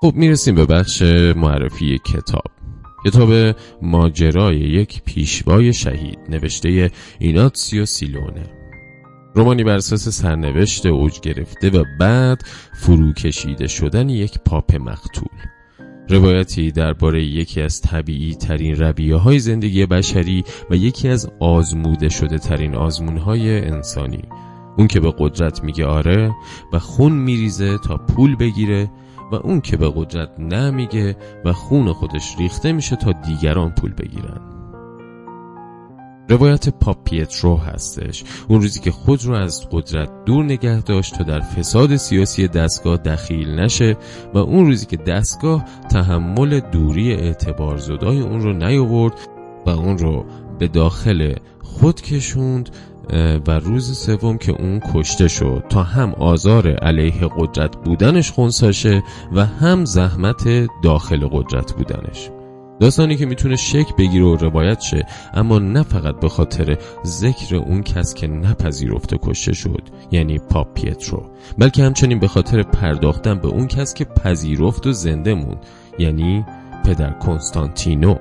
خب می‌رسیم به بخش معرفی کتاب. کتاب ماجرای یک پیشوای شهید نوشته ایناتسیو سیلونه. رومانی بر اساس سرنوشت اوج گرفته و بعد فرو کشیده شدن یک پاپ مقتول. روایتی درباره یکی از طبیعی ترین رویه های زندگی بشری و یکی از آزموده شده ترین آزمون های انسانی. اون که به قدرت میگه آره و خون میریزه تا پول بگیره و اون که به قدرت نمیگه و خون خودش ریخته میشه تا دیگران پول بگیرن. روایت پاپ پیترو هستش. اون روزی که خود رو از قدرت دور نگه داشت تا در فساد سیاسی دستگاه دخیل نشه و اون روزی که دستگاه تحمل دوری اعتبار زدای اون رو نیاورد و اون رو به داخل خود کشوند و روز سوم که اون کشته شد. تا هم آزار علیه قدرت بودنش خونساشه و هم زحمت داخل قدرت بودنش. داستانی که می‌تونه شک بگیره و روایت شه اما نه فقط به خاطر ذکر اون کس که نپذیرفته کشته شد یعنی پاپ پیترو بلکه همچنین به خاطر پرداختن به اون کس که پذیرفت و زنده موند یعنی پدر کنستانتینو.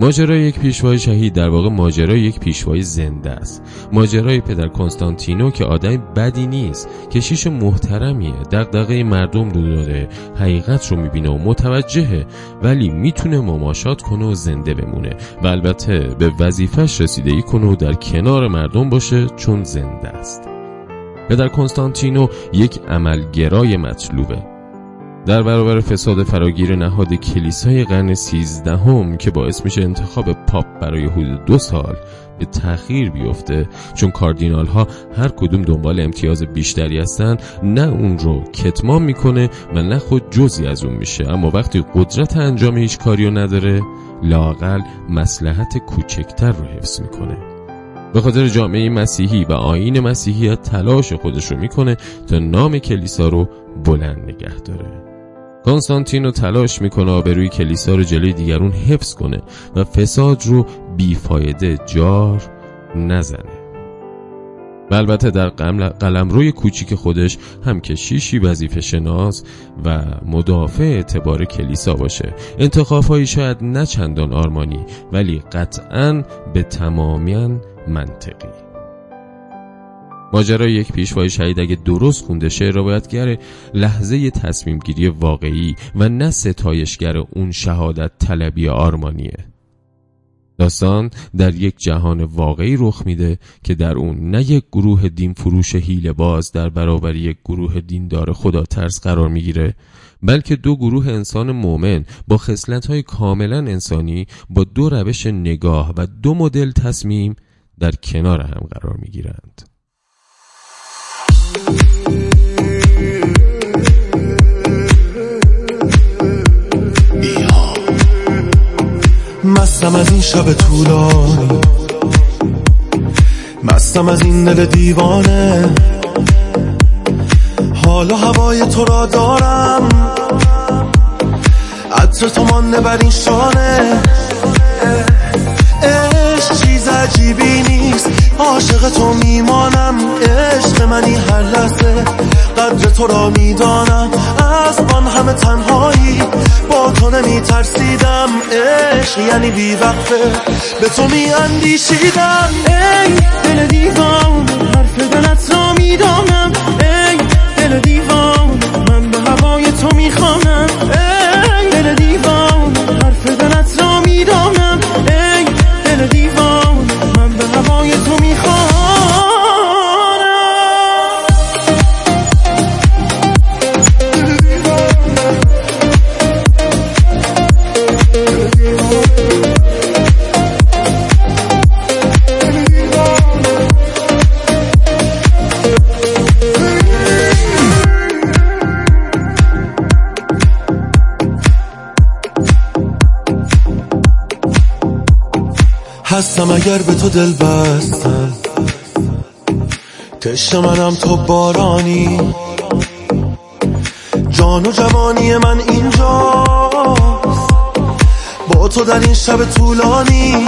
ماجرای یک پیشوای شهید در واقع ماجرای یک پیشوای زنده است. ماجرای پدر کنستانتینو که آدم بدی نیست کشیش محترمیه دغدغه مردم رو داره حقیقت رو می‌بینه و متوجهه ولی می‌تونه مماشات کنه و زنده بمونه. و البته به وظیفش رسیدگی کنه و در کنار مردم باشه چون زنده است. پدر کنستانتینو یک عملگرای مطلوبه. در برابر فساد فراگیر نهاد کلیسای قرن سیزدهم که باعث میشه انتخاب پاپ برای حدود دو سال به تأخیر بیفته چون کاردینال ها هر کدوم دنبال امتیاز بیشتری هستن نه اون رو کتمان می‌کنه و نه خود جزی از اون میشه. اما وقتی قدرت انجام هیچ کاری رو نداره لاقل مسلحت کوچکتر رو حفظ می‌کنه. به خاطر جامعه مسیحی و آین مسیحیت تلاش خودش رو می‌کنه تا نام کلیسا رو بلند نگه داره. کنستانتینو تلاش می‌کنه آبروی کلیسا رو جلوی دیگرون حفظ کنه و فساد رو بیفایده جار نزنه. و البته در قلم روی کوچیک خودش هم کشیشی وظیفه شناس و مدافع اعتبار کلیسا باشه. انتخاب هایی شاید نه چندان آرمانی ولی قطعا به تمامیان منطقی. ماجرای یک پیشوای شهید اگه درست خونده شه روایتگر لحظه تصمیم گیری واقعی و نه ستایشگر اون شهادت طلبی آرمانیه. داستان در یک جهان واقعی رخ میده که در اون نه یک گروه دین فروش هیل باز در برابر یک گروه دیندار خدا ترس قرار می‌گیره بلکه دو گروه انسان مؤمن با خصلت های کاملا انسانی با دو روش نگاه و دو مدل تصمیم در کنار هم قرار می‌گیرند. مستم از این شب طولانی. مستم از این دل دیوانه. حالا هوای تو را دارم. عطر تو مانده بر این شانه. عشق چیز عجیبی نیست. عاشق تو عشق منی هر لحظه قدر تو را می‌دانم. از آن همه تنهایی با تو نمی ترسیدم عشق یعنی بی وقفه به تو می اندیشیدم ای دل هستم اگر به تو دل بستم تشت منم تو بارانی. جان و جوانی من اینجاست. با تو در این شب طولانی.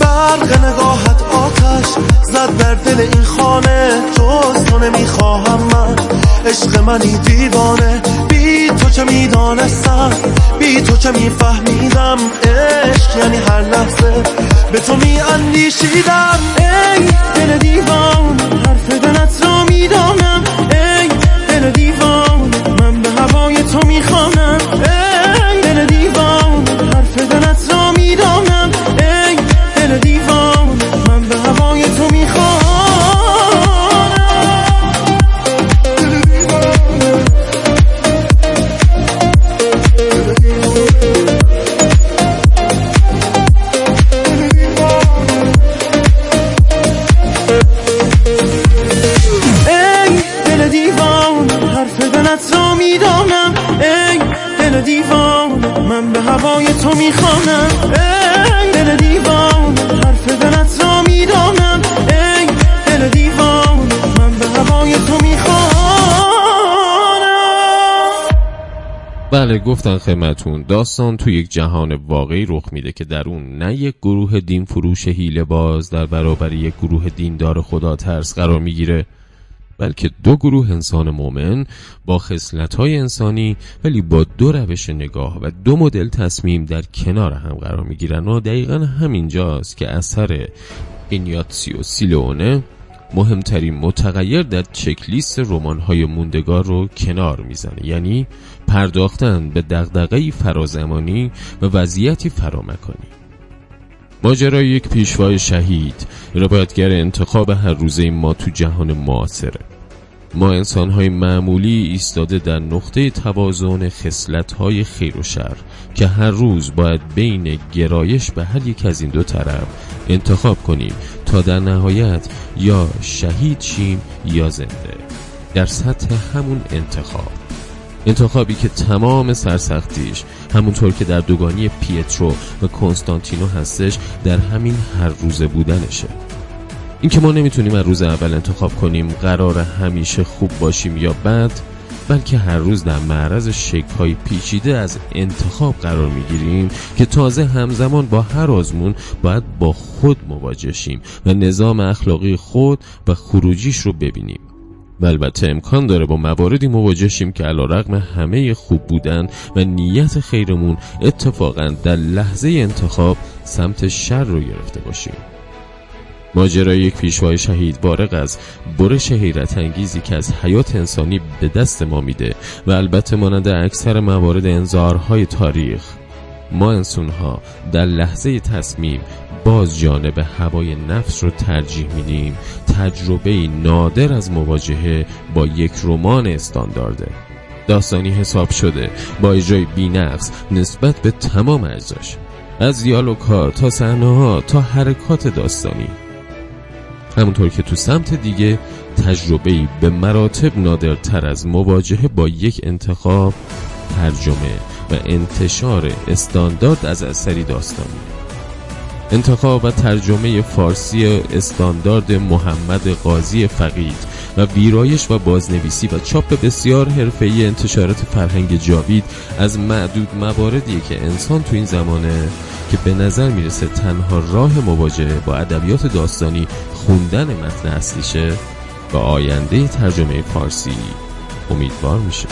برق نگاهت آتش زد در دل این خانه. جز تو نمی‌خواهم من. عشق منی دیوانه. چه می‌دانستم؟ بی تو چه میفهمیدم؟ عشق یعنی هر لحظه به تو میاندیشیدم. ای دل دیوان حرف دلت بله گفتن خدمتون. داستان تو یک جهان واقعی رخ میده که در اون نه یک گروه دین فروش هیله باز در برابر یک گروه دیندار خدا ترس قرار می‌گیره بلکه دو گروه انسان مؤمن با خصلت‌های انسانی ولی با دو روش نگاه و دو مدل تصمیم در کنار هم قرار می‌گیرن. و دقیقا همینجاست که اثر اینیاتسیو سیلونه مهمترین متغیر در چکلیست رمان‌های موندگار رو کنار می‌زنه. یعنی پرداختن به دغدغه‌ای فرازمانی و وضعیتی فرامکانی. ماجرای یک پیشوای شهید روایتگر انتخاب هر روزه ما تو جهان معاصره. ما انسانهای معمولی ایستاده در نقطه توازن خصلت‌های خیر و شر که هر روز باید بین گرایش به هر یک از این دو طرف انتخاب کنیم تا در نهایت یا شهید شیم یا زنده. در سطح همون انتخاب. انتخابی که تمام سرسختیش همونطور که در دوگانی پیترو و کنستانتینو هستش در همین هر روزه بودنشه. اینکه ما نمی‌تونیم از روز اول انتخاب کنیم قرار همیشه خوب باشیم یا بد بلکه هر روز در معرض شکل‌های پیچیده از انتخاب قرار می‌گیریم که تازه همزمان با هر آزمون باید با خود مواجه شیم و نظام اخلاقی خود و خروجیش رو ببینیم. و البته امکان داره با مواردی مواجه شیم که علا رقم همه خوب بودن و نیت خیرمون اتفاقا در لحظه انتخاب سمت شر رو گرفته باشیم. ماجرای یک پیشوای شهید بارق از برش حیرت انگیزی که از حیات انسانی به دست ما میده و البته مانند اکثر موارد انذارهای تاریخ. ما انسانها در لحظه تصمیم باز جانب هوای نفس رو ترجیح میدیم. تجربه نادر از مواجهه با یک رمان استاندارده. داستانی حساب شده با اجرای بینقص نسبت به تمام اجزاش از دیالوگ تا صحنه ها تا حرکات داستانی. همونطور که تو سمت دیگه تجربه به مراتب نادرتر از مواجهه با یک انتخاب ترجمه و انتشار استاندارد از اثری داستانی انتخاب و ترجمه فارسی استاندارد محمد قاضی فقید و ویرایش و بازنویسی و چاپ بسیار حرفه‌ای انتشارات فرهنگ جاوید از معدود مواردیه که انسان تو این زمانه که به نظر می‌رسه تنها راه مواجهه با ادبیات داستانی خوندن متن اصلیشه و آینده ترجمه فارسی. امیدوار میشه